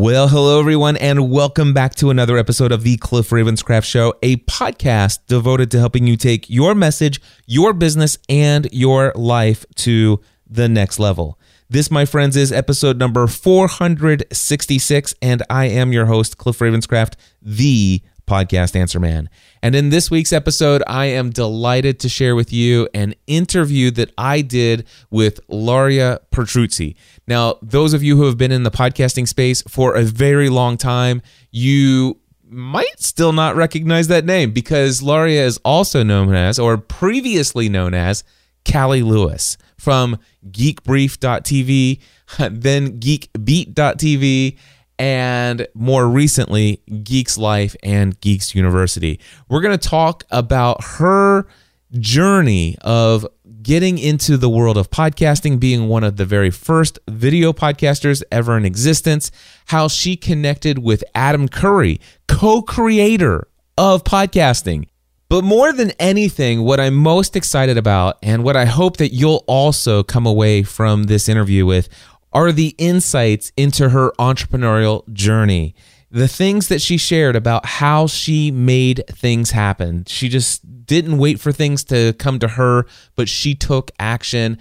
Well, hello, everyone, and welcome back to another episode of the Cliff Ravenscraft Show, a podcast devoted to helping you take your message, your business, and your life to the next level. This, my friends, is episode number 466, and I am your host, Cliff Ravenscraft, the podcast answer man. And in this week's episode, I am delighted to share with you an interview that I did with Luria Petrucci. Now, those of you who have been in the podcasting space for a very long time, you might still not recognize that name because Luria is also known as, or previously known as, Callie Lewis from geekbrief.tv, then geekbeat.tv, and more recently, Geeks Life and Geeks University. We're going to talk about her journey of getting into the world of podcasting, being one of the very first video podcasters ever in existence, how she connected with Adam Curry, co creator of podcasting. But more than anything, what I'm most excited about and what I hope that you'll also come away from this interview with are the insights into her entrepreneurial journey. The things that she shared about how she made things happen. She just didn't wait for things to come to her, but she took action.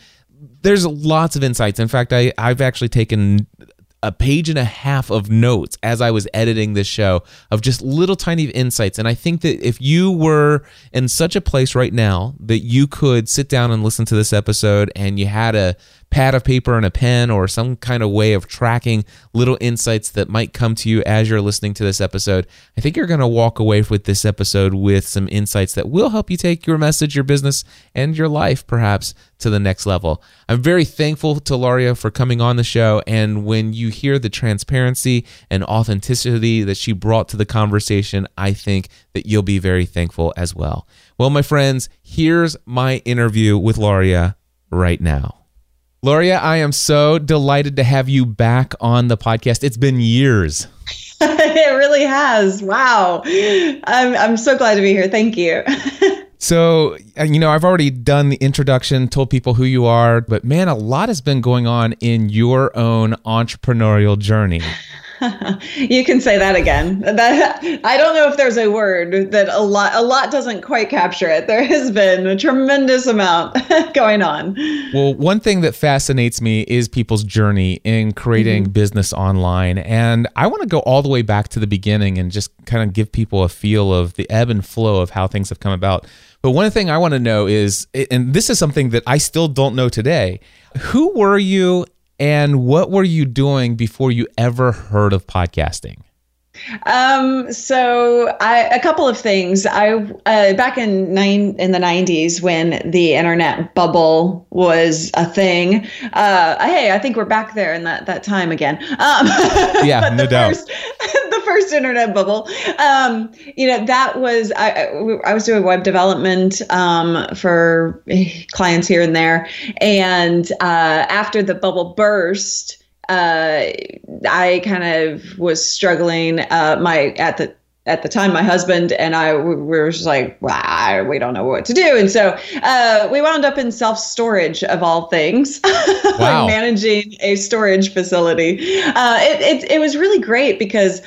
There's lots of insights. In fact, I, I've actually taken a page and a half of notes as I was editing this show of just little tiny insights. And I think that if you were in such a place right now that you could sit down and listen to this episode and you had a pad of paper and a pen or some kind of way of tracking little insights that might come to you as you're listening to this episode, I think you're going to walk away with this episode with some insights that will help you take your message, your business, and your life perhaps to the next level. I'm very thankful to Luria for coming on the show. And when you hear the transparency and authenticity that she brought to the conversation, I think that you'll be very thankful as well. Well, my friends, here's my interview with Luria right now. Luria, I am so delighted to have you back on the podcast. It's been years. it really has. Wow. I'm, I'm so glad to be here. Thank you. so, uh, you know, I've already done the introduction, told people who you are, but man, a lot has been going on in your own entrepreneurial journey. you can say that again. That I don't know if there's a word that a lot a lot doesn't quite capture it. There has been a tremendous amount going on. Well, one thing that fascinates me is people's journey in creating mm-hmm. business online, and I want to go all the way back to the beginning and just kind of give people a feel of the ebb and flow of how things have come about. But one thing I want to know is, and this is something that I still don't know today. Who were you and what were you doing before you ever heard of podcasting? Um, so I, a couple of things. I uh, back in nine in the nineties when the internet bubble was a thing. Uh, hey, I think we're back there in that that time again. Um, yeah, no doubt. First, the first internet bubble. Um, you know that was I, I was doing web development um, for clients here and there, and uh, after the bubble burst uh, I kind of was struggling. Uh, my at the at the time, my husband and I we were just like, wow, we don't know what to do, and so uh, we wound up in self storage of all things, wow. managing a storage facility. Uh, it, it it was really great because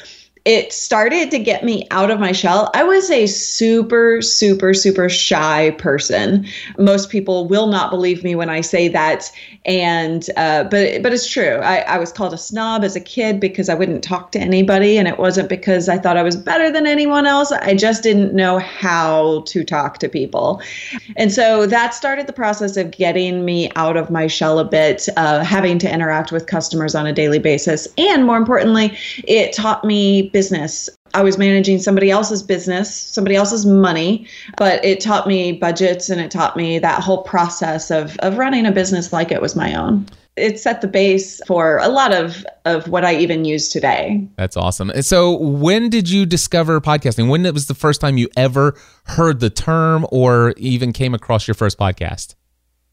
it started to get me out of my shell. I was a super, super, super shy person. Most people will not believe me when I say that, and uh, but but it's true. I, I was called a snob as a kid because I wouldn't talk to anybody, and it wasn't because I thought I was better than anyone else. I just didn't know how to talk to people, and so that started the process of getting me out of my shell a bit, uh, having to interact with customers on a daily basis, and more importantly, it taught me business. I was managing somebody else's business, somebody else's money, but it taught me budgets and it taught me that whole process of, of running a business like it was my own. It set the base for a lot of, of what I even use today. That's awesome. So, when did you discover podcasting? When was the first time you ever heard the term or even came across your first podcast?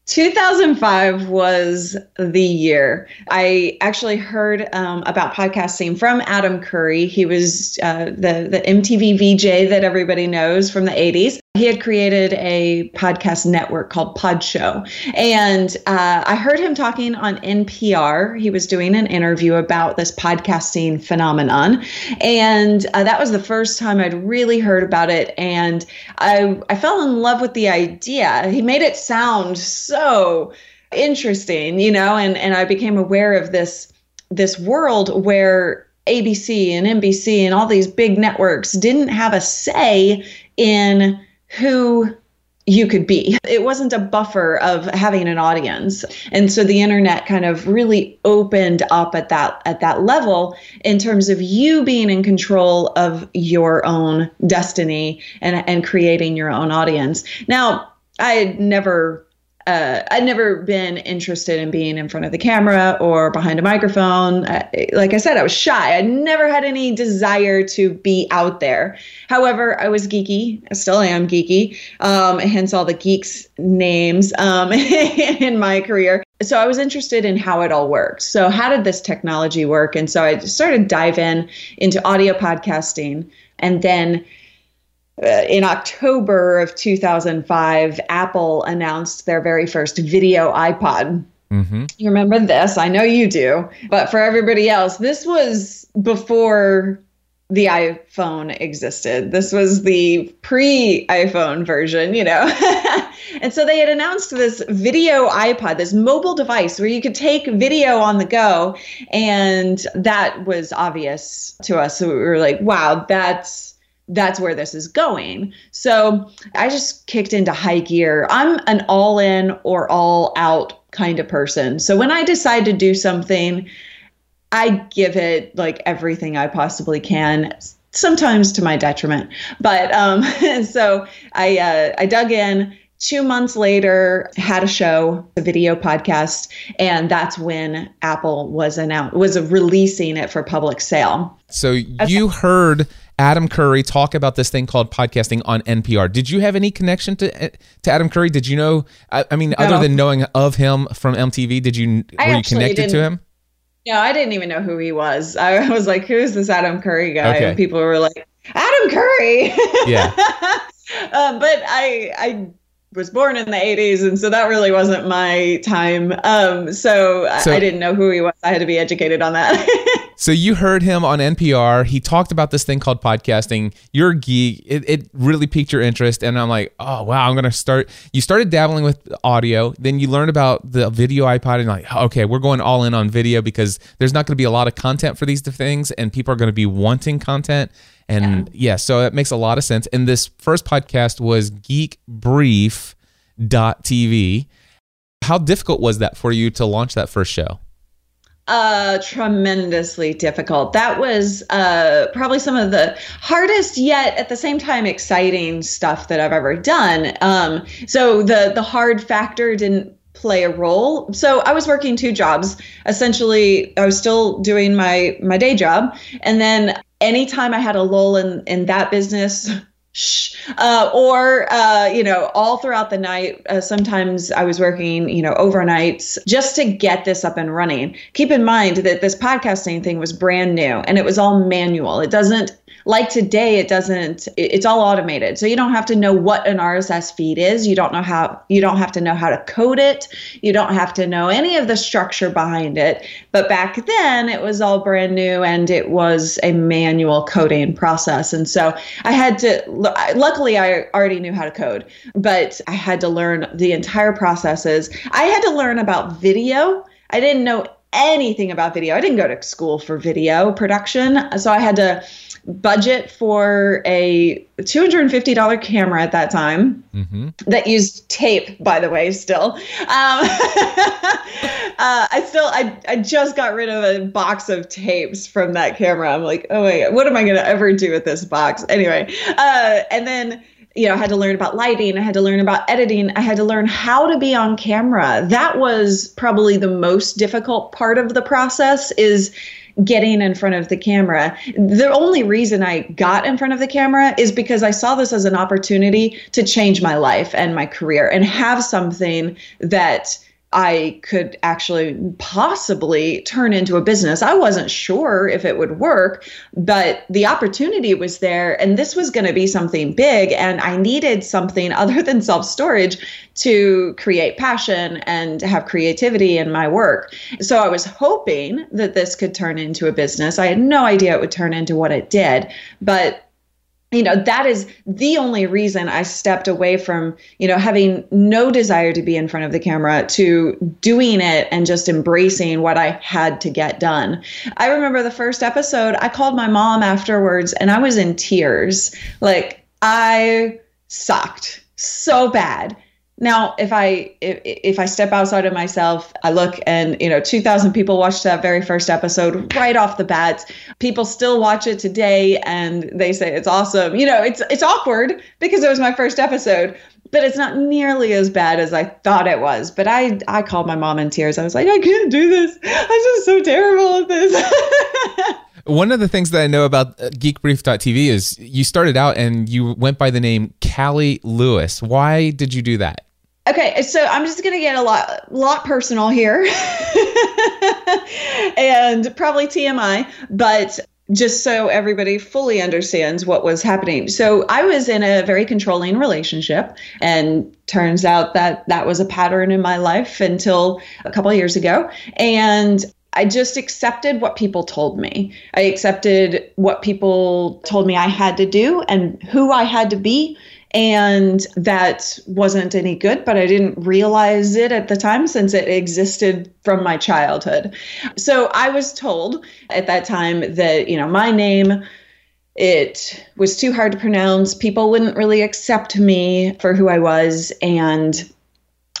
2005 was the year. I actually heard um, about podcasting from Adam Curry. He was uh, the the MTV VJ that everybody knows from the 80s. He had created a podcast network called Pod Show. And uh, I heard him talking on NPR. He was doing an interview about this podcasting phenomenon. And uh, that was the first time I'd really heard about it. And I, I fell in love with the idea. He made it sound so interesting, you know, and, and I became aware of this this world where ABC and NBC and all these big networks didn't have a say in who you could be. It wasn't a buffer of having an audience. And so the internet kind of really opened up at that at that level in terms of you being in control of your own destiny and and creating your own audience. Now, I never uh, I'd never been interested in being in front of the camera or behind a microphone. Uh, like I said, I was shy. I never had any desire to be out there. However, I was geeky. I still am geeky, um, hence all the geeks names um, in my career. So I was interested in how it all worked. So how did this technology work? And so I started dive in into audio podcasting, and then in October of 2005, Apple announced their very first video iPod. Mm-hmm. You remember this? I know you do. But for everybody else, this was before the iPhone existed. This was the pre iPhone version, you know. and so they had announced this video iPod, this mobile device where you could take video on the go. And that was obvious to us. So we were like, wow, that's that's where this is going. So I just kicked into high gear. I'm an all in or all out kind of person. So when I decide to do something, I give it like everything I possibly can. Sometimes to my detriment, but um, so I uh, I dug in, two months later had a show a video podcast and that's when apple was announced was releasing it for public sale so you heard Adam Curry talk about this thing called podcasting on NPR. Did you have any connection to to Adam Curry? Did you know? I, I mean, no. other than knowing of him from MTV, did you I were you connected to him? No, I didn't even know who he was. I was like, "Who's this Adam Curry guy?" Okay. And people were like, "Adam Curry." Yeah. uh, but I I was born in the 80s and so that really wasn't my time. Um, so, so, I, didn't know who he was. I had to be educated on that. So you heard him on npr he talked about this thing called podcasting. You're a geek. It, it really piqued your interest and i'm like oh wow i'm gonna start. You started dabbling with audio then you learned about the video ipod and like okay we're going all in on video because there's not going to be a lot of content for these things and people are going to be wanting content and yeah. yeah, so it makes a lot of sense. And this first podcast was geekbrief.tv. How difficult was that for you to launch that first show? Uh, tremendously difficult. That was uh, probably some of the hardest yet at the same time exciting stuff that I've ever done. Um, so the the hard factor didn't play a role. So I was working two jobs. Essentially, I was still doing my my day job, and then anytime I had a lull in in that business. Uh, or uh, you know all throughout the night uh, sometimes i was working you know overnights just to get this up and running keep in mind that this podcasting thing was brand new and it was all manual it doesn't like today it doesn't it's all automated. So you don't have to know what an rss feed is. You don't know how you don't have to know how to code it. You don't have to know any of the structure behind it. But back then it was all brand new and it was a manual coding process. And so i had to luckily i already knew how to code but i had to learn the entire processes. I had to learn about video. I didn't know anything about video. I didn't go to school for video production so i had to budget for a $250 camera at that time mm-hmm. that used tape by the way still. Um, uh, i still I, I just got rid of a box of tapes from that camera. I'm like oh my god what am i going to ever do with this box? Anyway uh, and then you know, I had to learn about lighting, I had to learn about editing, I had to learn how to be on camera. That was probably the most difficult part of the process is getting in front of the camera. The only reason I got in front of the camera is because I saw this as an opportunity to change my life and my career and have something that I could actually possibly turn into a business. I wasn't sure if it would work, but the opportunity was there. And this was going to be something big. And I needed something other than self storage to create passion and have creativity in my work. So I was hoping that this could turn into a business. I had no idea it would turn into what it did, but you know that is the only reason i stepped away from you know having no desire to be in front of the camera to doing it and just embracing what i had to get done. I remember the first episode i called my mom afterwards and i was in tears. Like i sucked so bad now, if I if, if I step outside of myself, I look and you know 2,000 people watched that very first episode right off the bat. People still watch it today, and they say it's awesome. You know, it's it's awkward because it was my first episode, but it's not nearly as bad as I thought it was. But I I called my mom in tears. I was like, I can't do this. I'm just so terrible at this. One of the things that I know about uh, geekbrief.tv is you started out and you went by the name Callie Lewis. Why did you do that? Okay, so I'm just gonna get a lot, lot personal here, and probably TMI, but just so everybody fully understands what was happening. So I was in a very controlling relationship, and turns out that that was a pattern in my life until a couple years ago, and. I just accepted what people told me. I accepted what people told me I had to do and who I had to be and that wasn't any good, but I didn't realize it at the time since it existed from my childhood. So I was told at that time that, you know, my name it was too hard to pronounce. People wouldn't really accept me for who I was, and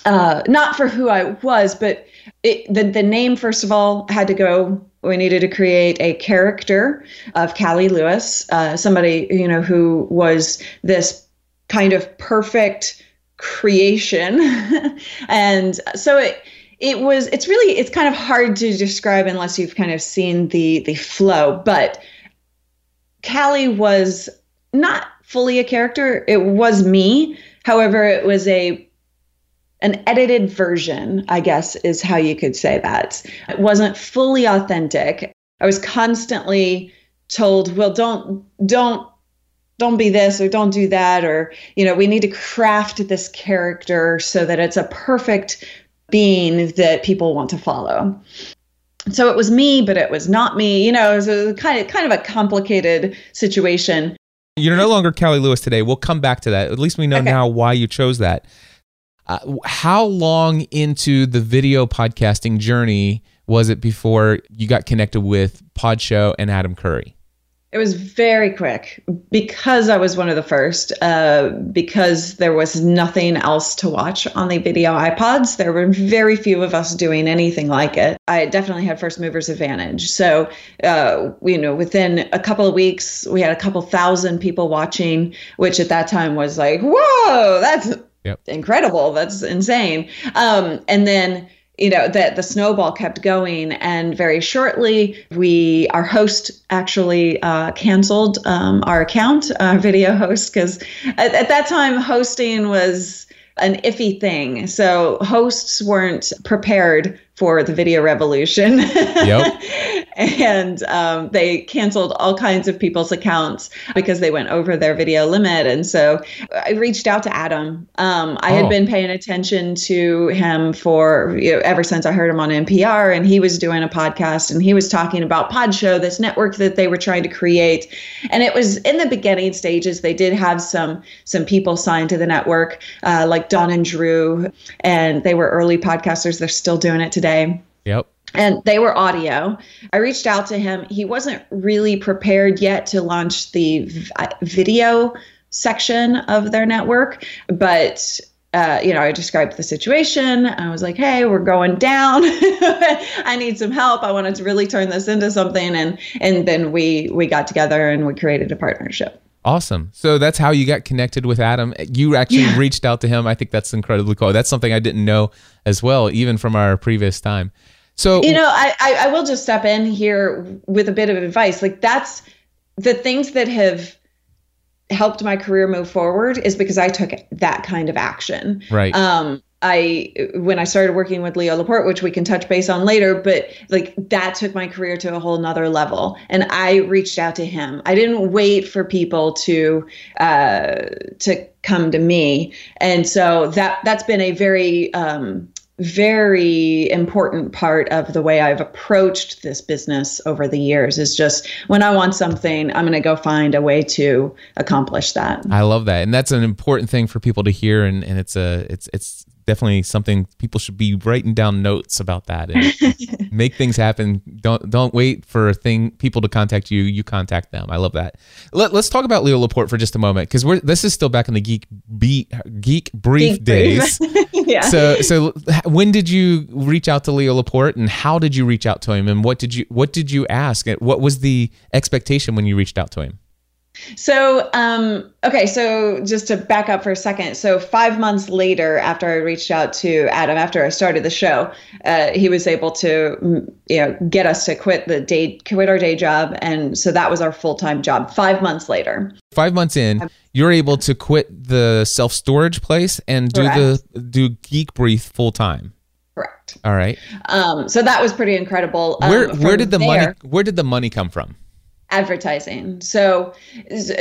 uh, not for who I was, but it, the the name first of all had to go. We needed to create a character of Callie Lewis, uh, somebody you know who was this kind of perfect creation. and so it it was it's really it's kind of hard to describe unless you've kind of seen the the flow, but Callie was not fully a character. It was me. However, it was a an edited version, I guess is how you could say that. It wasn't fully authentic. I was constantly told, "Well, don't don't don't be this or don't do that or you know we need to craft this character so that it's a perfect being that people want to follow so it was me but it was not me you know it was a kind of kind of a complicated situation you're no longer Callie Lewis today. We'll come back to that. At least we know okay. now why you chose that. Uh, how long into the video podcasting journey was it before you got connected with Podshow and Adam Curry? It was very quick because I was one of the first, uh, because there was nothing else to watch on the video iPods. There were very few of us doing anything like it. I definitely had first movers advantage. So, uh, you know, within a couple of weeks, we had a couple thousand people watching, which at that time was like, whoa, that's yep. incredible. That's insane. Um, and then you know that the snowball kept going and very shortly we our host actually uh, canceled um, our account our video host because at, at that time hosting was an iffy thing so hosts weren't prepared for the video revolution. Yep. And um, they canceled all kinds of people's accounts because they went over their video limit. And so I reached out to Adam. Um, I oh. had been paying attention to him for you know, ever since I heard him on NPR, and he was doing a podcast and he was talking about Pod Show, this network that they were trying to create. And it was in the beginning stages. They did have some some people signed to the network, uh, like Don and Drew, and they were early podcasters. They're still doing it today. Yep. And they were audio. I reached out to him. He wasn't really prepared yet to launch the video section of their network, but uh, you know, I described the situation. I was like, "Hey, we're going down. I need some help. I wanted to really turn this into something." And and then we we got together and we created a partnership. Awesome. So that's how you got connected with Adam. You actually yeah. reached out to him. I think that's incredibly cool. That's something I didn't know as well, even from our previous time. So you know, I, I, I will just step in here with a bit of advice. Like that's the things that have helped my career move forward is because I took that kind of action. Right. Um, I when I started working with Leo Laporte, which we can touch base on later, but like that took my career to a whole nother level. And I reached out to him. I didn't wait for people to uh, to come to me, and so that that's been a very um, very important part of the way I've approached this business over the years is just when I want something, I'm going to go find a way to accomplish that. I love that. And that's an important thing for people to hear. And, and it's a, it's, it's definitely something people should be writing down notes about that and make things happen. Don't, don't wait for a thing, people to contact you. You contact them. I love that. Let, us talk about Leo Laporte for just a moment. Cause we're, this is still back in the geek beat, geek brief geek days. yeah. So, so when did you reach out to Leo Laporte and how did you reach out to him and what did you what did you ask? What was the expectation when you reached out to him? So, um, okay, so just to back up for a second. So, five months later, after I reached out to Adam, after I started the show, uh, he was able to, mm, you know, get us to quit the day, quit our day job, and so that was our full time job. Five months later. Five months in, you're able to quit the self storage place and do Correct. the do Geek Brief full time. Correct. All right. Um, so that was pretty incredible. Um, where where did the there, money where did the money come from? Advertising. So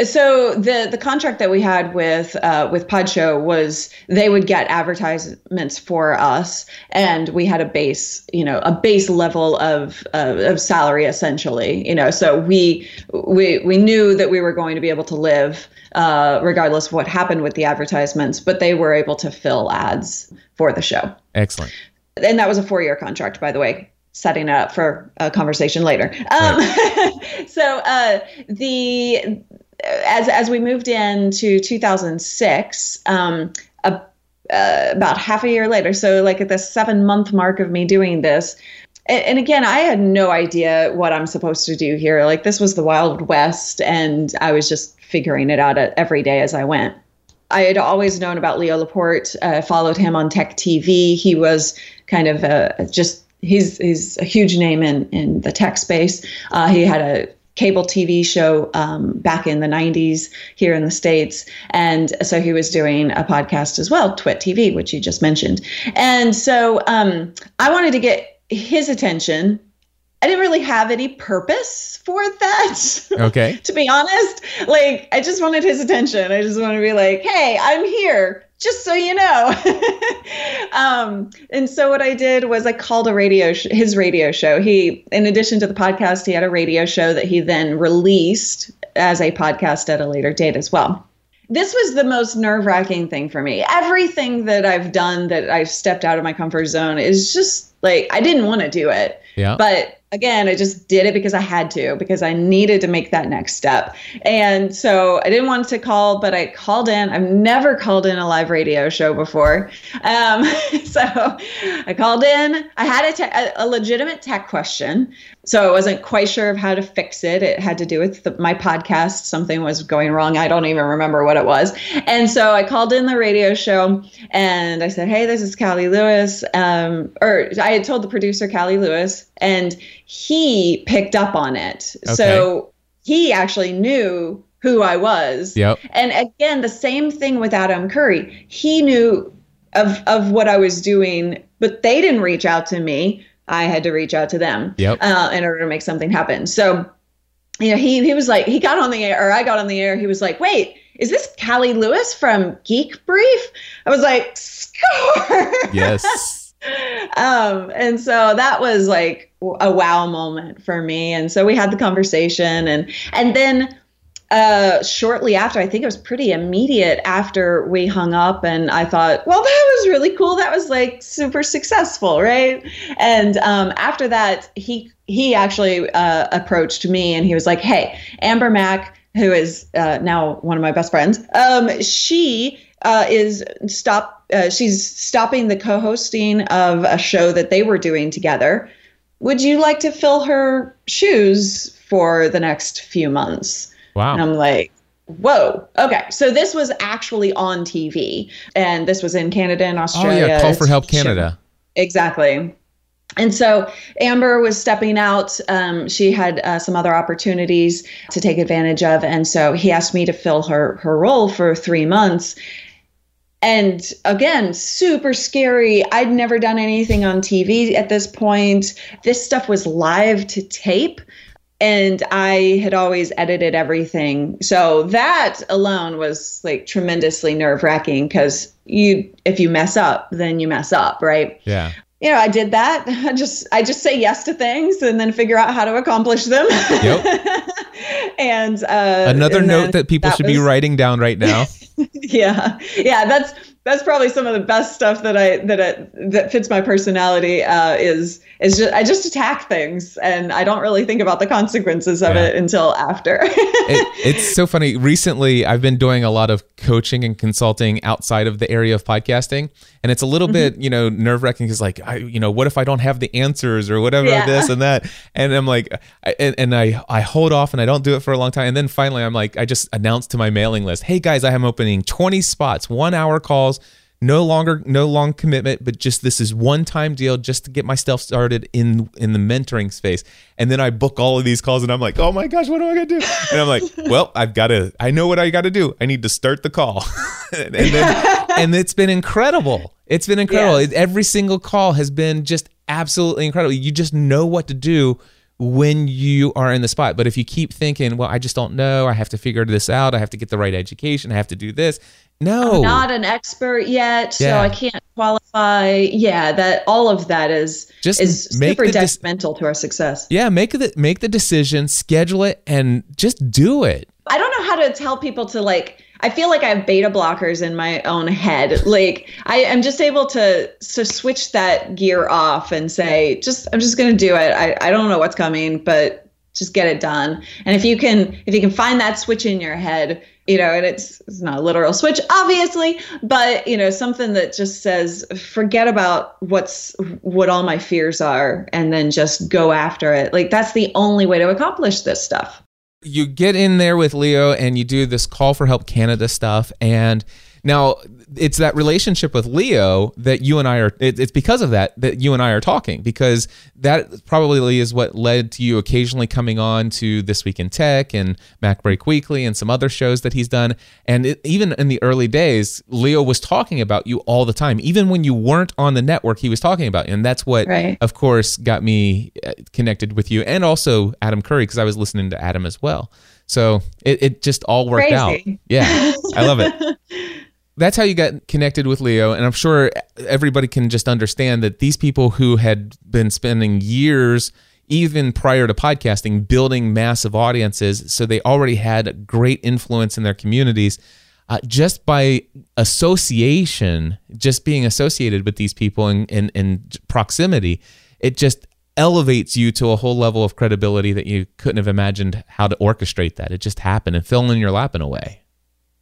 so the the contract that we had with uh, with Podshow was they would get advertisements for us, and we had a base you know a base level of uh, of salary essentially. You know, so we we we knew that we were going to be able to live uh, regardless of what happened with the advertisements, but they were able to fill ads for the show. Excellent and that was a four year contract, by the way, setting up for a conversation later. Um, right. so uh, the as as we moved into 2006, um, a, uh, about half a year later, so like at the seven month mark of me doing this. And, and again, I had no idea what I'm supposed to do here. Like this was the Wild West, and I was just figuring it out every day as I went. I had always known about Leo Laporte, uh, followed him on Tech TV. He was kind of a, just he's he's a huge name in in the tech space. Uh, he had a cable TV show um, back in the 90s here in the States. And so he was doing a podcast as well, Twit TV, which you just mentioned. And so um, I wanted to get his attention. I didn't really have any purpose for that. Okay. to be honest, like I just wanted his attention. I just wanted to be like, hey, I'm here just so you know. um, and so what I did was I called a radio sh- his radio show. He, in addition to the podcast, he had a radio show that he then released as a podcast at a later date as well. This was the most nerve wracking thing for me. Everything that I've done that I've stepped out of my comfort zone is just like I didn't want to do it. Yeah. But again, I just did it because I had to, because I needed to make that next step. And so I didn't want to call, but I called in. I've never called in a live radio show before. Um, so I called in. I had a, te- a legitimate tech question. So I wasn't quite sure of how to fix it. It had to do with the, my podcast. Something was going wrong. I don't even remember what it was. And so I called in the radio show and I said, Hey, this is Callie Lewis. Um, or I had told the producer, Callie Lewis, and he picked up on it. Okay. So he actually knew who I was. Yep. And again, the same thing with Adam Curry. He knew of of what I was doing, but they didn't reach out to me. I had to reach out to them yep. uh, in order to make something happen. So, you know, he he was like, he got on the air, or I got on the air. He was like, "Wait, is this Callie Lewis from Geek Brief?" I was like, "Score!" Yes. um, and so that was like a wow moment for me. And so we had the conversation, and and then uh, shortly after, I think it was pretty immediate after we hung up, and I thought, well, that was really cool. That was like super successful, right? And um, after that, he he actually uh, approached me, and he was like, hey, Amber Mac. Who is uh, now one of my best friends? Um, she uh, is stop. Uh, she's stopping the co-hosting of a show that they were doing together. Would you like to fill her shoes for the next few months? Wow. And I'm like, whoa. Okay. So this was actually on TV, and this was in Canada and Australia. Oh yeah, Call for Help Canada. Exactly. And so Amber was stepping out. Um, she had uh, some other opportunities to take advantage of, and so he asked me to fill her her role for three months and again, super scary. I'd never done anything on TV at this point. This stuff was live to tape and I had always edited everything. So that alone was like tremendously nerve wracking because you, if you mess up, then you mess up, right? Yeah. You know, I did that. I just, I just say yes to things and then figure out how to accomplish them. Yep. and uh, another and note that people that should was, be writing down right now. yeah, yeah, that's that's probably some of the best stuff that I that I, that fits my personality. Uh, is is just I just attack things and I don't really think about the consequences of yeah. it until after. it, it's so funny. Recently, I've been doing a lot of coaching and consulting outside of the area of podcasting, and it's a little mm-hmm. bit you know nerve wracking because like I you know what if I don't have the answers or whatever yeah. this and that, and I'm like I, and, and I I hold off and I don't do it for a long time, and then finally I'm like I just announced to my mailing list, hey guys, I am opening 20 spots, one hour calls no longer no long commitment but just this is one time deal just to get myself started in in the mentoring space. And then i book all of these calls and i'm like oh my gosh what am i to do? And i'm like well i've got to i know what i got to do. I need to start the call. And then and it's been incredible. It's been incredible. Yes. every single call has been just absolutely incredible. You just know what to do when you are in the spot. But if you keep thinking, well, I just don't know, I have to figure this out, I have to get the right education, I have to do this, no. I'm not an expert yet, yeah. so I can't qualify. Yeah, that all of that is just is super detrimental de- to our success. Yeah, make the make the decision, schedule it, and just do it. I don't know how to tell people to like. I feel like I have beta blockers in my own head. Like I am just able to to switch that gear off and say, just I'm just gonna do it. I, I don't know what's coming, but just get it done. And if you can if you can find that switch in your head, you know, and it's, it's not a literal switch, obviously, but you know, something that just says, forget about what's what all my fears are, and then just go after it. Like that's the only way to accomplish this stuff. You get in there with Leo, and you do this call for help Canada stuff, and now it's that relationship with Leo that you and I are. It, it's because of that that you and I are talking because that probably is what led to you occasionally coming on to This Week in Tech and MacBreak Weekly and some other shows that he's done. And it, even in the early days, Leo was talking about you all the time. Even when you weren't on the network, he was talking about you, and that's what, right. of course, got me uh, connected with you and also Adam Curry because I was listening to Adam as well. So it, it just all worked Crazy. out. Yeah, I love it. that's how you got connected with Leo. And I'm sure everybody can just understand that these people who had been spending years, even prior to podcasting, building massive audiences, so they already had great influence in their communities. Uh, just by association, just being associated with these people in, in, in proximity, it just elevates you to a whole level of credibility that you couldn't have imagined how to orchestrate that. It just happened and fell in your lap in a way.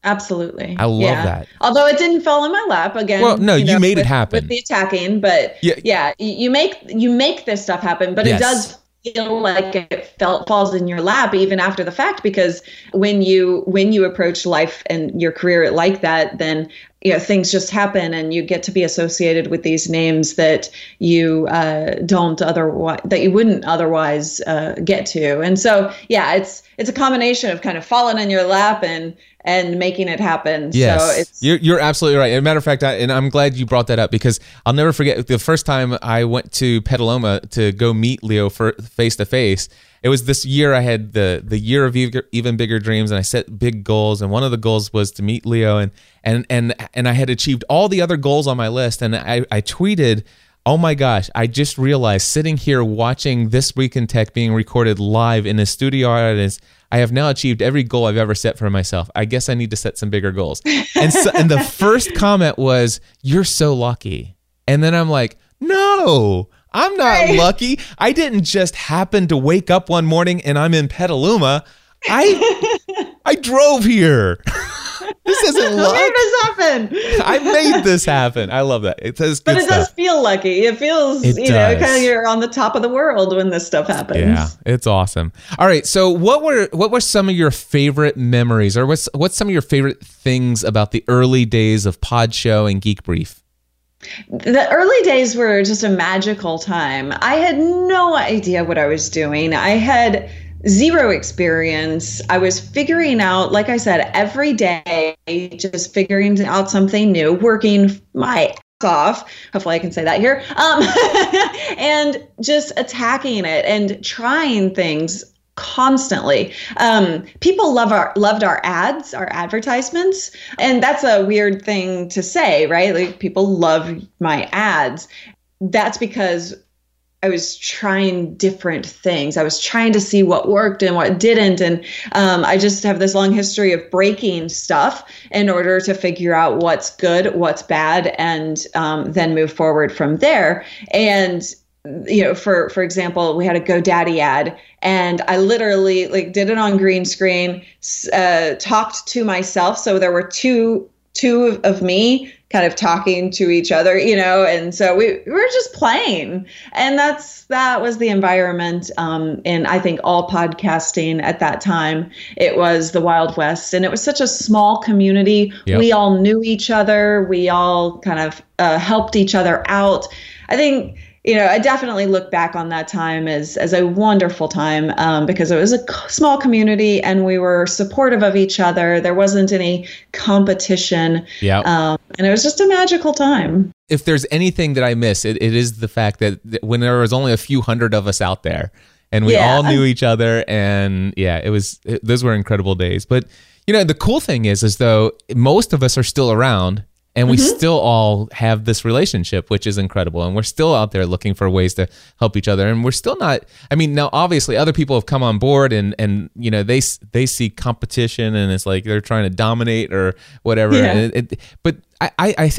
Absolutely. I love yeah. that. Although it didn't fall in my lap again. Well, no, you, know, you made with, it happen with the attacking, but yeah. yeah, you make you make this stuff happen, but yes. it does feel like it felt falls in your lap even after the fact because when you when you approach life and your career like that then you know things just happen and you get to be associated with these names that you uh, don't otherwise that you wouldn't otherwise uh, get to and so yeah it's it's a combination of kind of falling in your lap and and making it happen. Yes. So it's you're, you're absolutely right. As a matter of fact, I, and I'm glad you brought that up because I'll never forget the first time I went to Petaluma to go meet Leo for face to face. It was this year I had the the year of even bigger dreams, and I set big goals. And one of the goals was to meet Leo, and and and and I had achieved all the other goals on my list. And I I tweeted Oh my gosh, I just realized sitting here watching This Week in Tech being recorded live in a studio audience, I have now achieved every goal I've ever set for myself. I guess I need to set some bigger goals. And so, and the first comment was, "You're so lucky." And then I'm like, "No, I'm not right. lucky. I didn't just happen to wake up one morning and I'm in Petaluma. I I drove here." this isn't luck. Where does happen? I made this happen. I love that. It says, but it stuff. does feel lucky. It feels, it you does. know, kind of you're on the top of the world when this stuff happens. Yeah, it's awesome. All right, so what were what were some of your favorite memories, or what's what's some of your favorite things about the early days of Pod Show and Geek Brief? the early days were just a magical time. I had no idea what I was doing. I had zero experience. I was figuring out, like I said, every day, just figuring out something new, working my off. Hopefully, I can say that here. Um, and just attacking it and trying things constantly. Um, people love our loved our ads, our advertisements, and that's a weird thing to say, right? Like people love my ads. That's because I was trying different things. I was trying to see what worked and what didn't. And um, I just have this long history of breaking stuff in order to figure out what's good, what's bad, and um, then move forward from there. And you know, for for example, we had a GoDaddy ad, and I literally like did it on green screen, uh, talked to myself. So there were two two of me kind of talking to each other, you know, and so we, we were just playing. And that's that was the environment um, in I think all podcasting at that time. It was the Wild West, and it was such a small community. Yep. We all knew each other. We all kind of uh, helped each other out. I think you know, I definitely look back on that time as as a wonderful time um, because it was a small community and we were supportive of each other. There wasn't any competition. Yeah. Um, and it was just a magical time. If there's anything that I miss, it, it is the fact that when there was only a few hundred of us out there, and we yeah. all knew each other, and yeah, it was it, those were incredible days. But you know, the cool thing is, is though most of us are still around and we mm-hmm. still all have this relationship which is incredible and we're still out there looking for ways to help each other and we're still not i mean now obviously other people have come on board and and you know they they see competition and it's like they're trying to dominate or whatever yeah. It, it, but I, I, I,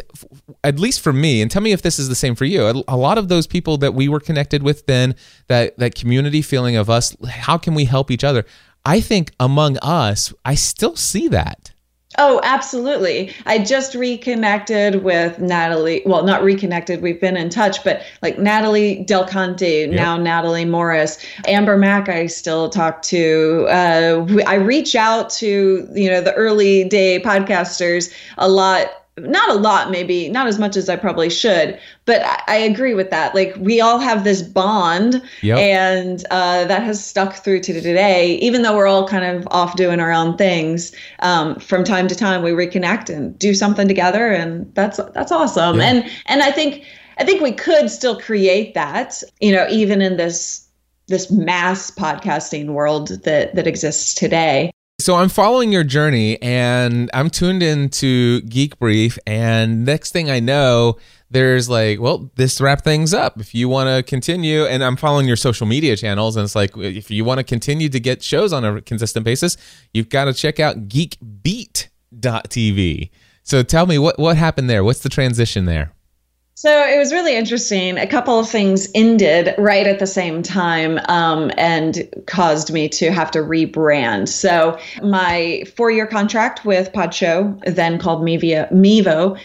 at least for me, and tell me if this is the same for you. A, a lot of those people that we were connected with then, that that community feeling of us, how can we help each other? I think among us, I still see that. Oh, absolutely. I just reconnected with Natalie. Well, not reconnected. We've been in touch, but like Natalie Del Conte, yep. now Natalie Morris, Amber Mac. I still talk to. Uh, I reach out to you know the early day podcasters a lot not a lot maybe not as much as i probably should but i, I agree with that like we all have this bond yep. and uh, that has stuck through to today even though we're all kind of off doing our own things um, from time to time we reconnect and do something together and that's that's awesome yeah. and and i think i think we could still create that you know even in this this mass podcasting world that that exists today so I'm following your journey and I'm tuned into Geek Brief. And next thing I know, there's like, well, this wrap things up. If you want to continue, and I'm following your social media channels, and it's like, if you want to continue to get shows on a consistent basis, you've got to check out geekbeat.tv. So tell me what, what happened there? What's the transition there? So it was really interesting. A couple of things ended right at the same time um, and caused me to have to rebrand. So my four-year contract with Podshow, then called Mevio, Mevo,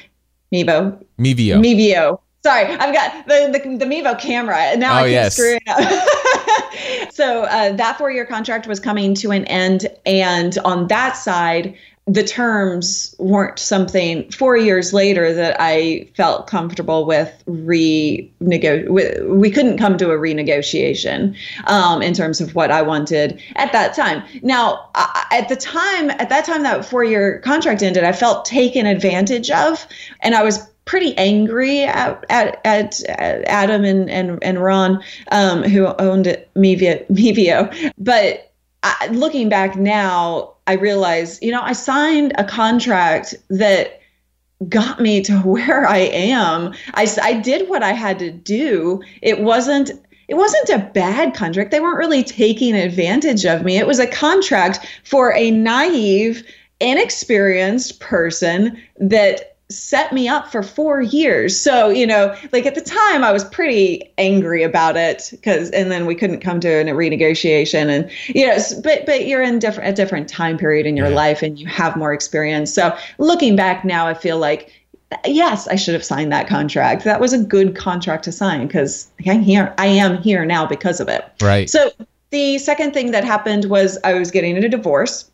Mevo, Mevio, Mevio. Sorry, I've got the, the, the Mevo camera, and now oh, I keep yes. screwing up. so uh, that four-year contract was coming to an end, and on that side, the terms weren't something four years later that I felt comfortable with renegotiate. We couldn't come to a renegotiation um, in terms of what I wanted at that time. Now, at the time, at that time that four year contract ended, I felt taken advantage of, and I was pretty angry at at, at, at Adam and, and and Ron, um, who owned Mevio, Mevio. But I, looking back now, I realized, you know, I signed a contract that got me to where I am. I, I did what I had to do. It wasn't it wasn't a bad contract. They weren't really taking advantage of me. It was a contract for a naive, inexperienced person that set me up for four years. So, you know, like at the time I was pretty angry about it because, and then we couldn't come to a renegotiation and, you know, but, but you're in different, a different time period in your yeah. life and you have more experience. So looking back now, I feel like, yes, I should have signed that contract. That was a good contract to sign because I'm here, I am here now because of it. Right. So the second thing that happened was I was getting a divorce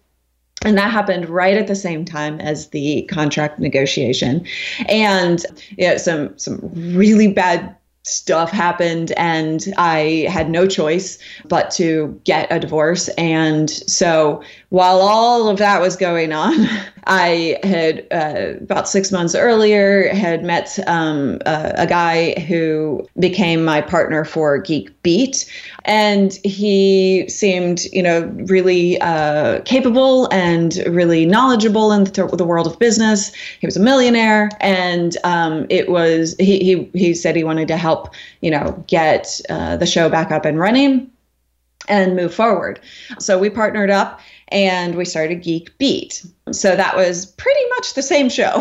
and that happened right at the same time as the contract negotiation and you know, some some really bad stuff happened and I had no choice but to get a divorce. And so while all of that was going on, I had uh, about six months earlier had met um, a, a, guy who became my partner for Geek Beat, and he seemed, you know, really uh, capable and really knowledgeable in the, the, world of business. He was a millionaire, and um, it was he, he he said he wanted to help, you know, get uh, the show back up and running and move forward. So we partnered up and we started Geek Beat. So that was pretty much the same show.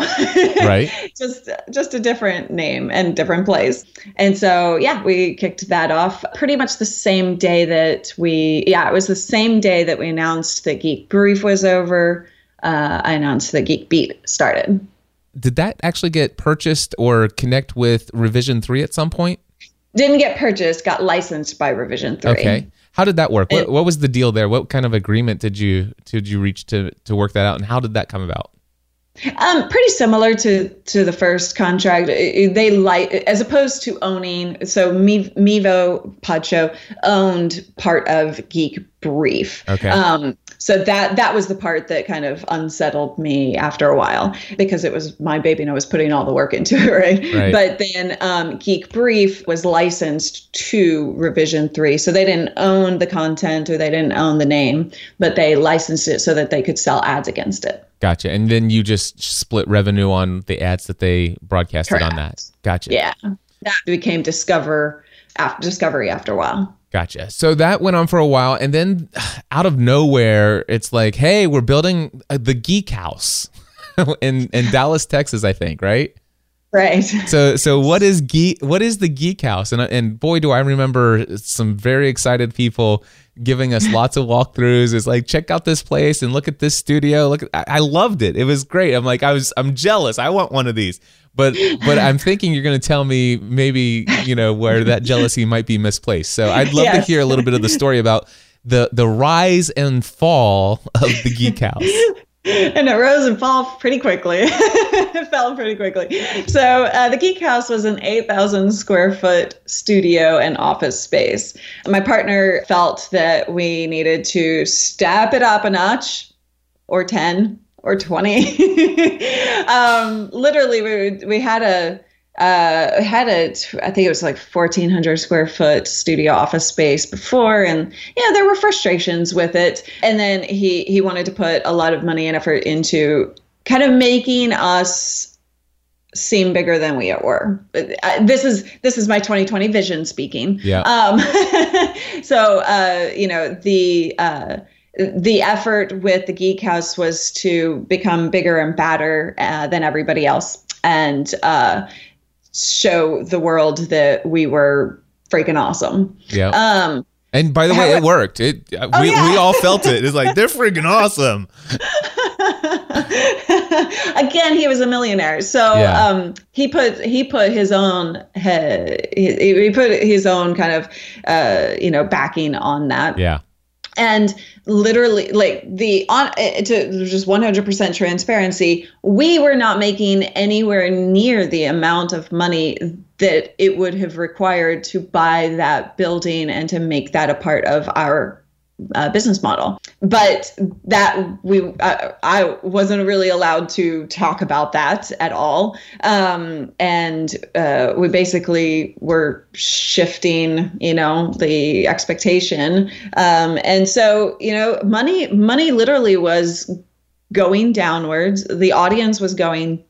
right. just just a different name and different place. And so yeah, we kicked that off pretty much the same day that we yeah, it was the same day that we announced that Geek Brief was over. Uh, I announced that Geek Beat started. Did that actually get purchased or connect with Revision 3 at some point? Didn't get purchased, got licensed by Revision 3. Okay. How did that work? What, what was the deal there? What kind of agreement did you did you reach to to work that out, and how did that come about? Um, pretty similar to to the first contract. They like as opposed to owning. So Mevio Podshow owned part of Geek Brief. Okay. Um, so that that was the part that kind of unsettled me after a while because it was my baby and I was putting all the work into it, right? right. But then um, Geek Brief was licensed to Revision Three, so they didn't own the content or they didn't own the name, but they licensed it so that they could sell ads against it. Gotcha. And then you just split revenue on the ads that they broadcasted Correct. on that. Gotcha. Yeah, that became Discover after Discovery after a while. Gotcha. So that went on for a while, and then out of nowhere, it's like, hey, we're building uh, the Geek House in in Dallas, Texas, I think, right? Right. So so what is geek? What is the Geek House? And and boy, do I remember some very excited people giving us lots of walkthroughs. It's like check out this place and look at this studio. Look, I, I loved it. It was great. I'm like I was I'm jealous. I want one of these. But but I'm thinking you're going to tell me maybe you know where that jealousy might be misplaced. So I'd love yes. to hear a little bit of the story about the the rise and fall of the Geek House. and it rose and fell pretty quickly. it fell pretty quickly. So uh, the Geek House was an 8,000 square foot studio and office space. My partner felt that we needed to step it up a notch or 10 or 20. um, literally, we, we had a uh, had a, I think it was like 1,400 square foot studio office space before, and yeah, there were frustrations with it. And then he he wanted to put a lot of money and effort into kind of making us seem bigger than we were. Uh, this is this is my 2020 vision speaking. Yeah. Um, so uh, you know the. Uh, the effort with the Geek House was to become bigger and badder uh, than everybody else and uh, show the world that we were freaking awesome. Yeah. Um, and by the way, it worked. It oh, we, yeah. we all felt it. It's like they're freaking awesome. Again, he was a millionaire, so yeah. um, he put he put his own he, he put his own kind of uh, you know backing on that. Yeah and literally like the on eh, to just 100% transparency we were not making anywhere near the amount of money that it would have required to buy that building and to make that a part of our uh, business model. But that we, uh, I wasn't really allowed to talk about that at all. Um, and uh, we basically were shifting, you know, the expectation. Um, and so, you know, money, money literally was going downwards. The audience was going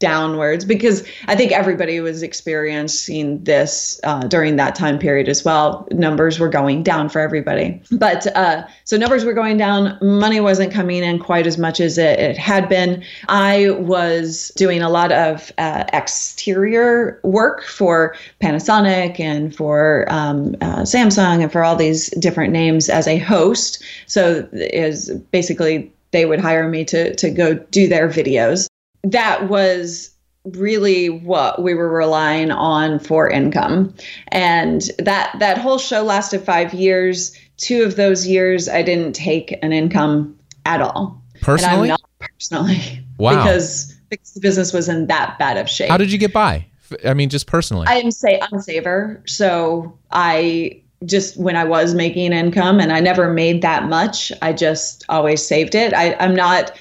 downwards because I think everybody was experiencing this uh, during that time period as well. Numbers were going down for everybody. But uh, so numbers were going down, money wasn't coming in quite as much as it, it had been. I was doing a lot of uh, exterior work for Panasonic and for um, uh, Samsung and for all these different names as a host. So is basically they would hire me to to go do their videos that was really what we were relying on for income. And that that whole show lasted 5 years. Two of those years I didn't take an income at all. Personally? Personally. Wow. Because, because the business was in that bad of shape. How did you get by? I mean, just personally. I am say I'm a saver, so I just when I was making income, and I never made that much. I just always saved it. I, I'm not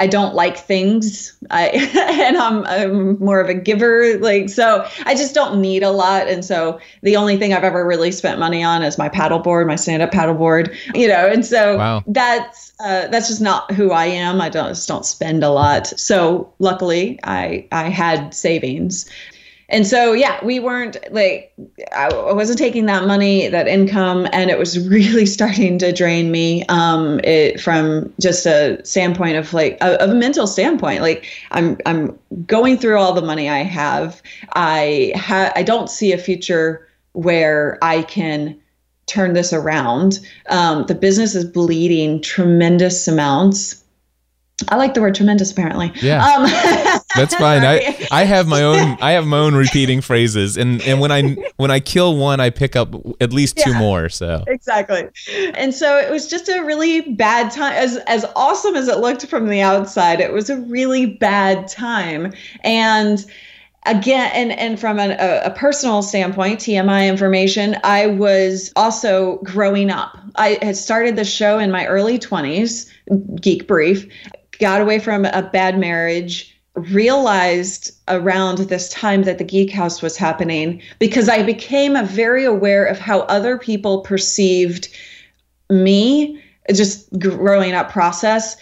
I don't like things. I and I'm I'm more of a giver. Like so I just don't need a lot. And so the only thing I've ever really spent money on is my paddleboard, my stand-up paddleboard. You know, and so wow. that's uh, that's just not who I am. I don't just don't spend a lot. So luckily I I had savings and so yeah we weren't like i wasn't taking that money that income and it was really starting to drain me um it from just a standpoint of like a, a mental standpoint. Like i'm i'm going through all the money i have. I ha- i don't see a future where i can turn this around. Um, the business is bleeding tremendous amounts I like the word tremendous apparently. Yeah. Um, That's fine. I, I have my own I have my own repeating phrases and, and when I when I kill one I pick up at least two yeah, more. So Exactly. And so it was just a really bad time as as awesome as it looked from the outside, it was a really bad time. And again and and from an, a, a, personal standpoint tmi information i was also growing up i had started the show in my early 20s geek brief got away from a bad marriage, realized around this time that the Geek House was happening because I became very aware of how other people perceived me, just growing up process.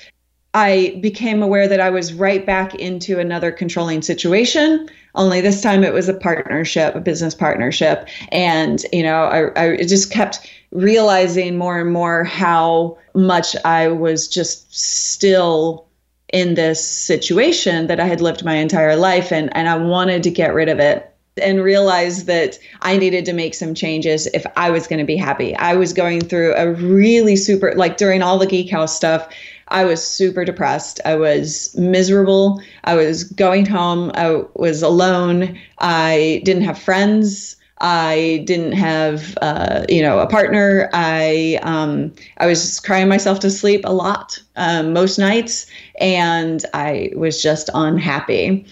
I became aware that I was right back into another controlling situation. Only this time it was a partnership, a business partnership. And, you know, I, I just kept realizing more and more how much I was just still in this situation that I had lived my entire life and, and I wanted to get rid of it and realize that I needed to make some changes if I was going to be happy. I was going through a really super, like during all the Geek House stuff, I was super depressed. I was miserable. I was going home. I was alone. I didn't have friends. I didn't have, uh, you know, a partner. I um, I was crying myself to sleep a lot um, most nights, and I was just unhappy.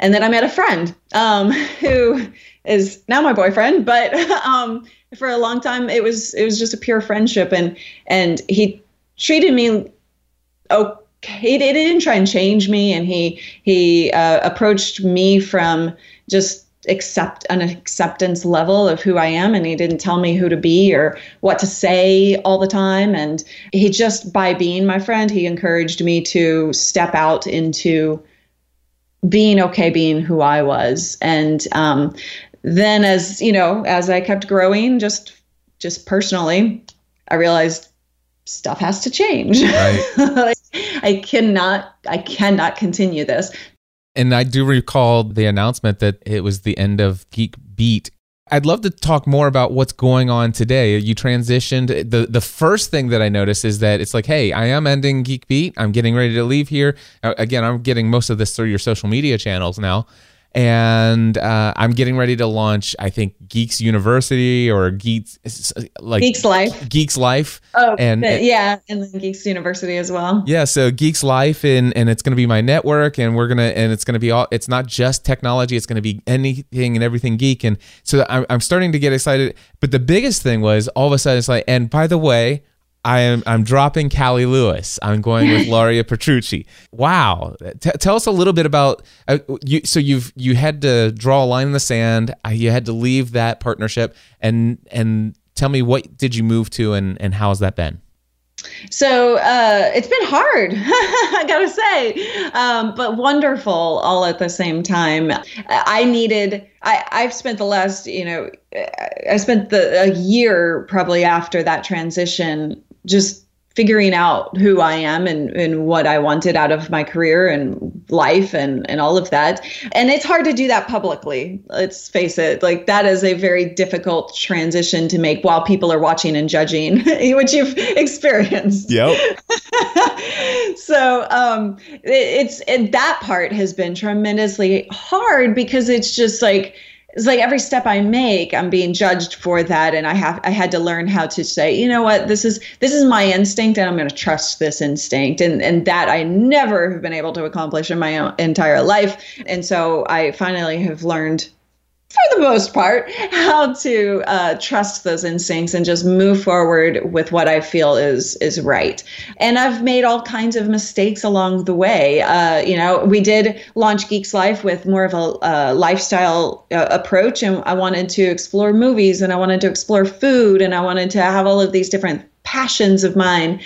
And then I met a friend um, who is now my boyfriend, but um, for a long time it was it was just a pure friendship, and and he treated me okay. He, he didn't try and change me, and he he uh, approached me from just accept an acceptance level of who I am and he didn't tell me who to be or what to say all the time. And he just by being my friend he encouraged me to step out into being okay being who I was. And um, then as you know as I kept growing just just personally I realized stuff has to change. Right. I cannot I cannot continue this and I do recall the announcement that it was the end of Geek Beat. I'd love to talk more about what's going on today. You transitioned. The the first thing that I noticed is that it's like, hey, I am ending Geek Beat. I'm getting ready to leave here. Uh, again, I'm getting most of this through your social media channels now and uh, I'm getting ready to launch. I think Geeks University or Geeks like Geeks Life. Geeks Life. Oh, and yeah, and then Geeks University as well. Yeah, so Geeks Life, and and it's going to be my network, and we're gonna and it's going to be all. It's not just technology; it's going to be anything and everything geek, and so I'm I'm starting to get excited. But the biggest thing was all of a sudden it's like, and by the way, I am I'm dropping Cali Lewis. I'm going with Luria Petrucci. Wow. T- tell us a little bit about uh, you. So you've you had to draw a line in the sand. Uh, you had to leave that partnership, and and tell me what did you move to, and and how's that been? So uh, it's been hard, I gotta say, um, but wonderful all at the same time. I needed. I, I've spent the last, you know, I spent the a year probably after that transition just figuring out who I am and, and what I wanted out of my career and life and, and all of that. And it's hard to do that publicly. Let's face it. Like that is a very difficult transition to make while people are watching and judging, which you've experienced. Yep. so um, it, it's it, that part has been tremendously hard because it's just like, it's like every step I make, I'm being judged for that, and I have I had to learn how to say, you know what, this is this is my instinct, and I'm going to trust this instinct, and and that I never have been able to accomplish in my entire life, and so I finally have learned for the most part, how to uh, trust those instincts and just move forward with what I feel is is right. And I've made all kinds of mistakes along the way. Uh, you know, we did launch Geeks Life with more of a uh, lifestyle approach, and I wanted to explore movies, and I wanted to explore food, and I wanted to have all of these different passions of mine.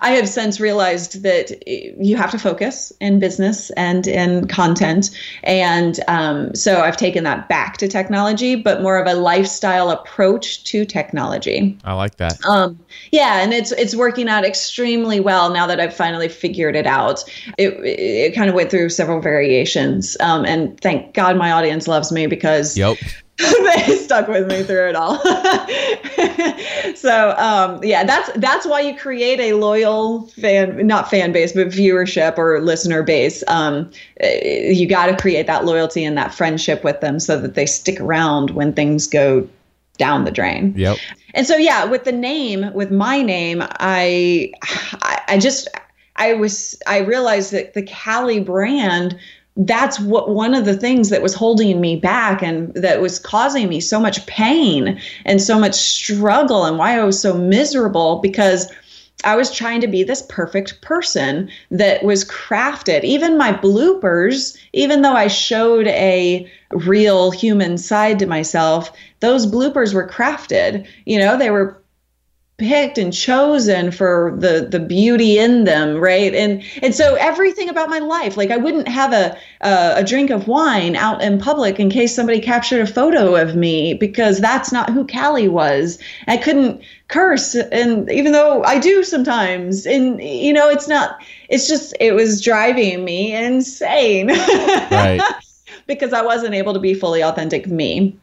I have since realized that you have to focus in business and in content. And um, so I've taken that back to technology, but more of a lifestyle approach to technology. I like that. Um, yeah, and it's it's working out extremely well now that I've finally figured it out. It, it kind of went through several variations. Um, and thank God my audience loves me because yep. they stuck with me through it all. so um, yeah, that's that's why you create a loyal fan, not fan base, but viewership or listener base. Um, you got to create that loyalty and that friendship with them so that they stick around when things go down the drain. Yep. And so yeah, with the name, with my name, I I, I just I was I realized that the Cali brand that's what one of the things that was holding me back and that was causing me so much pain and so much struggle and why I was so miserable because I was trying to be this perfect person that was crafted. Even my bloopers, even though I showed a real human side to myself, those bloopers were crafted. You know, they were picked and chosen for the the beauty in them right? And and so everything about my life like i wouldn't have a a, a drink of wine out in public in case somebody captured a photo of me because that's not who cali was. I couldn't curse and even though i do sometimes and you know it's not it's just it was driving me insane. Right. Because i wasn't able to be fully authentic me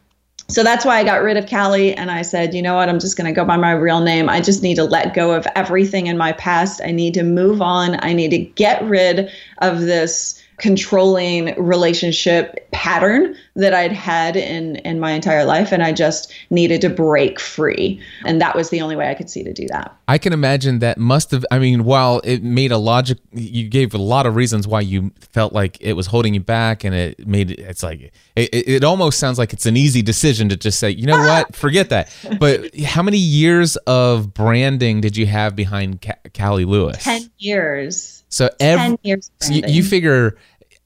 so that's why I got rid of Cali and I said, you know what, I'm just going to go by my real name. I just need to let go of everything in my past. I need to move on. I need to get rid of this controlling relationship pattern that I'd had in in my entire life and I just needed to break free. And that was the only way I could see to do that. I can imagine that must have I mean while it made a logic you gave a lot of reasons why you felt like it was holding you back and it made it's like it, it almost sounds like it's an easy decision to just say you know what? Forget that. But how many years of branding did you have behind Cali Lewis? 10 years so every, 10 years so you, you figure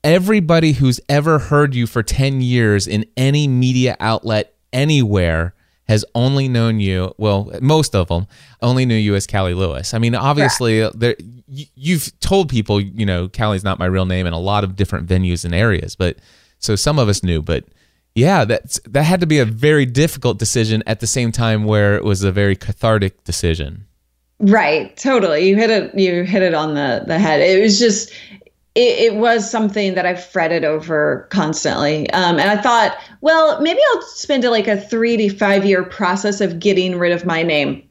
everybody who's ever heard you for 10 years in any media outlet anywhere has only known you well most of them only knew you as cali lewis. I mean obviously there you've told people you know cali's not my real name in a lot of different venues and areas but so some of us knew but yeah that's that had to be a very difficult decision at the same time where it was a very cathartic decision right totally. You hit it you hit it on the the head. It was just it, it, was something that I fretted over constantly. Um, and I thought, well, maybe I'll spend like a three to five year process of getting rid of my name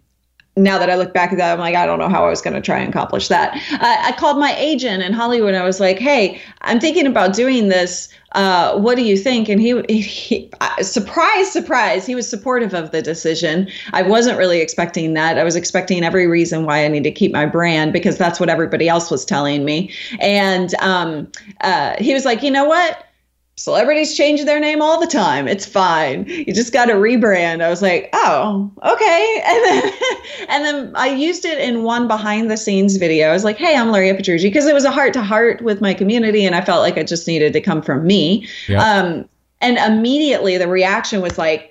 now that I look back at that, I'm like, I don't know how I was going to try and accomplish that. I called my agent in Hollywood. I was like, Hey, I'm thinking about doing this. Uh, what do you think? And he, he, surprise, surprise, he was supportive of the decision. I wasn't really expecting that. I was expecting every reason why I need to keep my brand because that's what everybody else was telling me. And um, uh, he was like, you know what? Celebrities change their name all the time. It's fine. You just got to rebrand. I was like, oh, okay. And then, and then I used it in one behind the scenes video. I was like, hey, I'm Luria Petrucci because it was a heart to heart with my community, and I felt like it just needed to come from me. Yeah. Um, and immediately the reaction was like.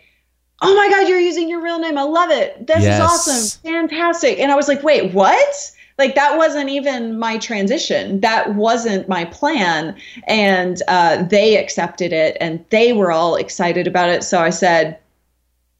Oh my God, you're using your real name. I love it. This yes. is awesome. Fantastic. And I was like, wait, what? Like that wasn't even my transition. That wasn't my plan. And uh, they accepted it and they were all excited about it. So i said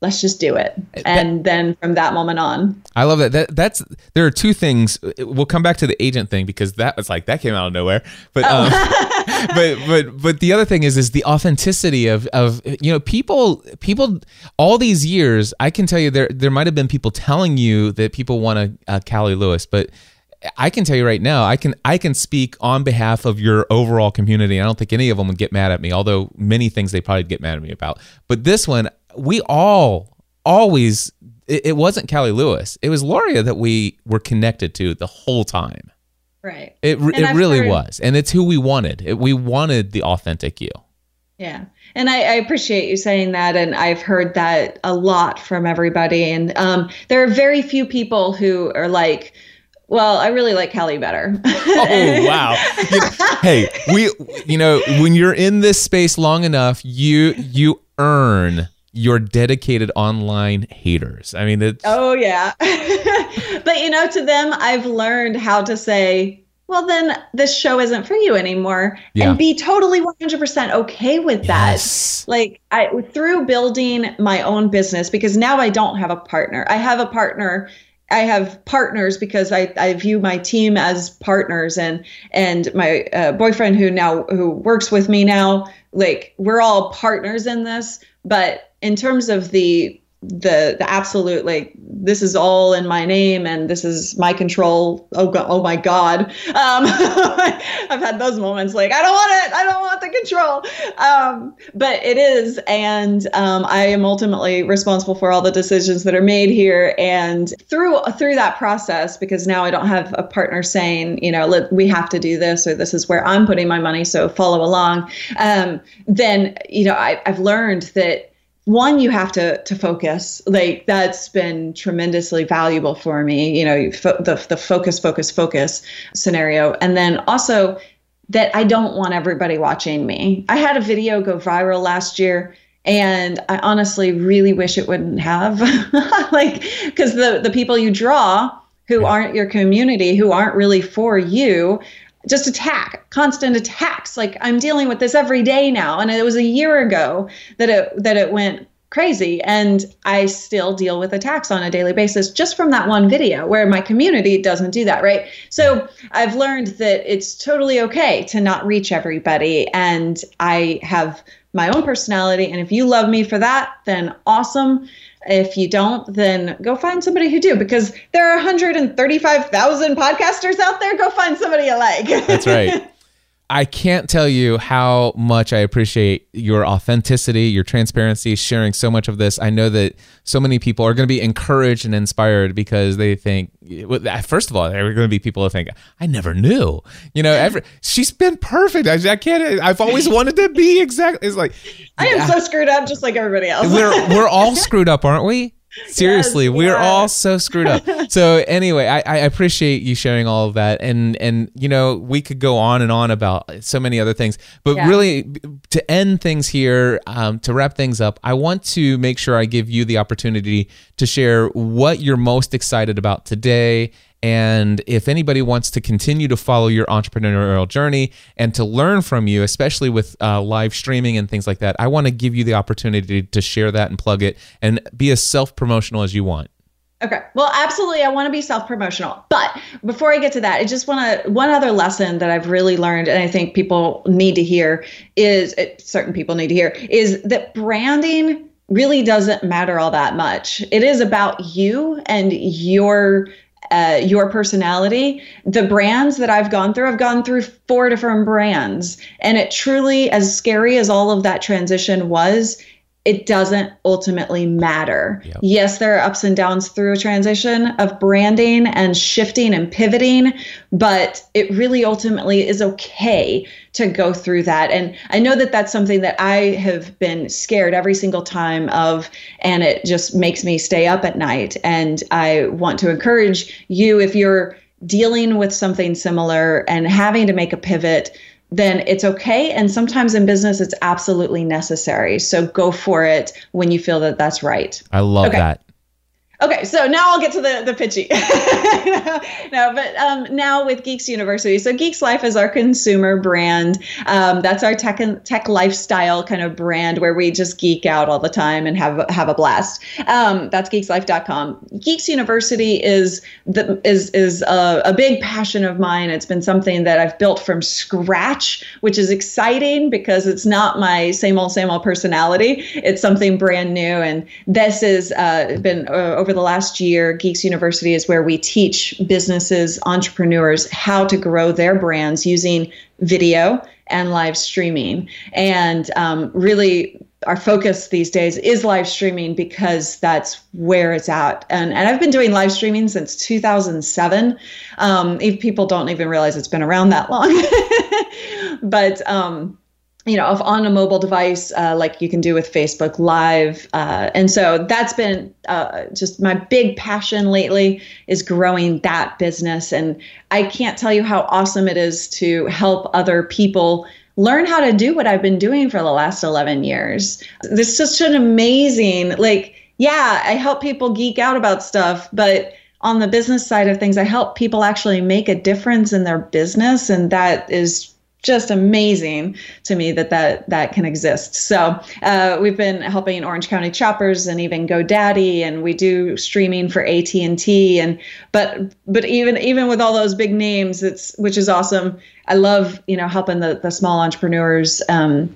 let's just do it. And then from that moment on. I love that. that that's there are two things. We'll come back to the agent thing because that was like that came out of nowhere. But oh. um, but but but the other thing is is the authenticity of of you know people people all these years i can tell you there there might have been people telling you that people want a, a cali lewis but I can tell you right now, I can I can speak on behalf of your overall community. I don't think any of them would get mad at me, although many things they probably get mad at me about. But this one, we all always it, it wasn't Cali Lewis. It was Luria that we were connected to the whole time. Right. It it really heard, was, and it's who we wanted. It, we wanted the authentic you. Yeah. And I, I, appreciate you saying that. And I've heard that a lot from everybody. And um, there are very few people who are like, well, I really like Kelly better. oh wow! You know, hey, we, you know, when you're in this space long enough, you you earn your dedicated online haters. I mean, it's oh yeah, but you know, to them, I've learned how to say, well, then this show isn't for you anymore, yeah. and be totally 100% okay with that. Yes. Like I through building my own business because now I don't have a partner. I have a partner I have partners because I, I view my team as partners and and my uh, boyfriend who now who works with me now like we're all partners in this but in terms of the the the absolute like this is all in my name and this is my control. Oh god oh my god. Um i've had those moments like i don't want it. I don't want the control. Um but it is. And um i am ultimately responsible for all the decisions that are made here. And through through that process because now i don't have a partner saying you know let, we have to do this or this is where i'm putting my money so follow along. Um then you know I, i've learned that one you have to to focus. Like that's been tremendously valuable for me you know the the focus focus focus scenario. And then also that I don't want everybody watching me. I had a video go viral last year and I honestly really wish it wouldn't have. Like cuz the the people you draw who aren't your community who aren't really for you just attack, constant attacks. Like I'm dealing with this every day now, and it was a year ago that it that it went crazy, and I still deal with attacks on a daily basis just from that one video. Where my community doesn't do that, right? So I've learned that it's totally okay to not reach everybody, and I have my own personality, and if you love me for that, then awesome. If you don't, then go find somebody who do because there are 135,000 podcasters out there. Go find somebody you like. That's right. I can't tell you how much I appreciate your authenticity, your transparency, sharing so much of this. I know that so many people are going to be encouraged and inspired because they think, first of all, there are going to be people who think, I never knew. You know, every, she's been perfect. I, I can't, I've always wanted to be exactly. It's like, I am so screwed up just like everybody else. we're, we're all screwed up, aren't we? Seriously, yes, we're all so screwed up. so anyway, I, I appreciate you sharing all of that, and and you know we could go on and on about so many other things, but yeah. really to end things here, um, to wrap things up, I want to make sure I give you the opportunity to share what you're most excited about today and if anybody wants to continue to follow your entrepreneurial journey and to learn from you, especially with uh, live streaming and things like that, I want to give you the opportunity to share that and plug it and be as self promotional as you want. Okay. Well, absolutely. I want to be self promotional. But before I get to that, I just want to, one other lesson that I've really learned, and I think people need to hear is, uh, certain people need to hear, is that branding really doesn't matter all that much. It is about you and your uh, your personality. The brands that I've gone through, I've gone through four different brands. And it truly, as scary as all of that transition was, it doesn't ultimately matter. Yep. Yes, there are ups and downs through a transition of branding and shifting and pivoting, but it really ultimately is okay to go through that. And I know that that's something that I have been scared every single time of, and it just makes me stay up at night. And I want to encourage you if you're dealing with something similar and having to make a pivot then it's okay. And sometimes in business, it's absolutely necessary. So go for it when you feel that that's right. I love okay. that. Okay, so now I'll get to the the pitchy. no, but um, now with Geeks University, so Geeks Life is our consumer brand. Um, that's our tech and tech lifestyle kind of brand where we just geek out all the time and have have a blast. Um, that's geekslife.com. Geeks University is the is is a, a big passion of mine. It's been something that I've built from scratch, which is exciting because it's not my same old same old personality. It's something brand new, and this has uh, been uh, over over the last year, Geeks University is where we teach businesses, entrepreneurs how to grow their brands using video and live streaming. And um, really, our focus these days is live streaming because that's where it's at. And, and I've been doing live streaming since 2007. Um, if people don't even realize it's been around that long. but um, you know, on a mobile device, uh, like you can do with Facebook Live. Uh, and so that's been uh, just my big passion lately is growing that business. And I can't tell you how awesome it is to help other people learn how to do what I've been doing for the last 11 years. This is such an amazing, like, yeah, I help people geek out about stuff, but on the business side of things, I help people actually make a difference in their business. And that is just amazing to me that that that can exist. So uh, we've been helping Orange County Choppers and even GoDaddy, and we do streaming for AT and T. And but but even even with all those big names, it's which is awesome. I love you know helping the the small entrepreneurs. Um,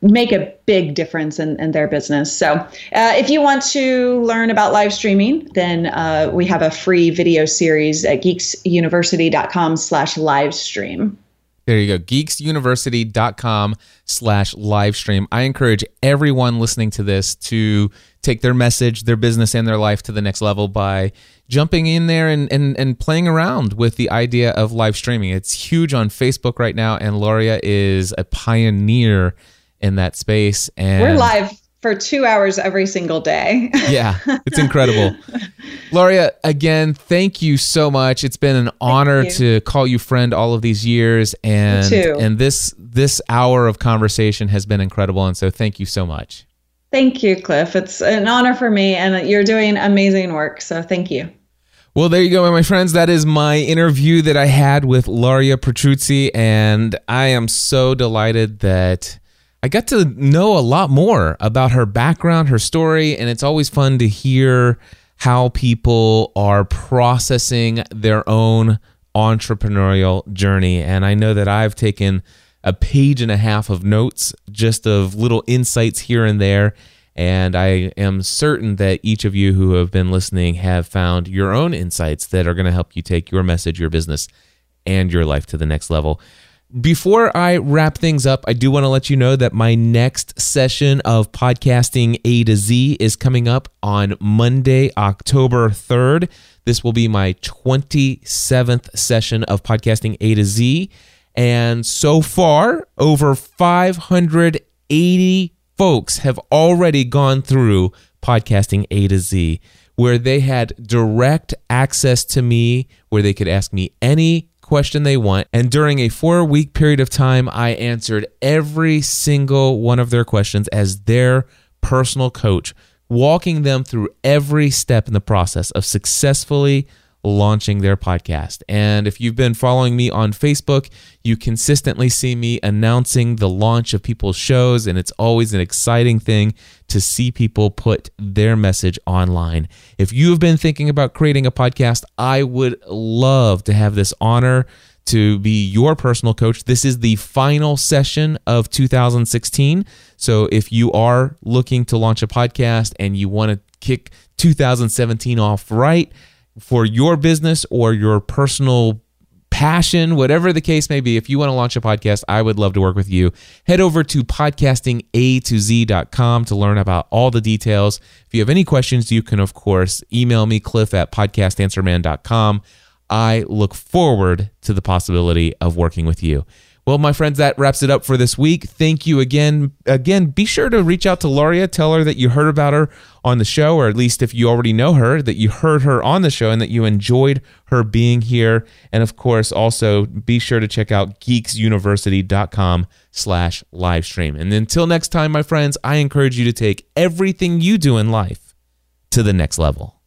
make a big difference in, in their business. So, uh, if you want to learn about live streaming, then uh, we have a free video series at geeksuniversity.com slash live stream. There you go, geeksuniversity.com slash live stream. I encourage everyone listening to this to take their message, their business, and their life to the next level by jumping in there and, and, and playing around with the idea of live streaming. It's huge on Facebook right now, and Luria is a pioneer in that space. And we're live for two hours every single day. yeah, it's incredible. Luria, again, thank you so much. It's been an honor to call you friend all of these years, and and this this hour of conversation has been incredible. And so, thank you so much. Thank you, Cliff. It's an honor for me, and you're doing amazing work. So, thank you. Well, there you go, my friends. That is my interview that I had with Luria Petrucci, and I am so delighted that I got to know a lot more about her background, her story, and it's always fun to hear how people are processing their own entrepreneurial journey. And I know that I've taken a page and a half of notes, just of little insights here and there. And I am certain that each of you who have been listening have found your own insights that are going to help you take your message, your business, and your life to the next level. Before I wrap things up, I do want to let you know that my next session of podcasting A to Z is coming up on Monday, October 3rd. This will be my 27th session of podcasting A to Z. And so far, over 580 folks have already gone through podcasting A to Z, where they had direct access to me, where they could ask me any question they want. And during a four week period of time, I answered every single one of their questions as their personal coach, walking them through every step in the process of successfully launching their podcast. And if you've been following me on Facebook, you consistently see me announcing the launch of people's shows, and it's always an exciting thing to see people put their message online. If you have been thinking about creating a podcast, I would love to have this honor to be your personal coach. This is the final session of 2016. So if you are looking to launch a podcast and you want to kick 2017 off right, for your business or your personal passion, whatever the case may be, if you want to launch a podcast, I would love to work with you. Head over to podcastinga2z.com to learn about all the details. If you have any questions, you can, of course, email me, cliff at podcastanswerman.com. I look forward to the possibility of working with you. Well, my friends, that wraps it up for this week. Thank you again. Again, be sure to reach out to Luria. Tell her that you heard about her on the show, or at least if you already know her, that you heard her on the show and that you enjoyed her being here. And of course, also be sure to check out geeksuniversity.com slash livestream. And until next time, my friends, I encourage you to take everything you do in life to the next level.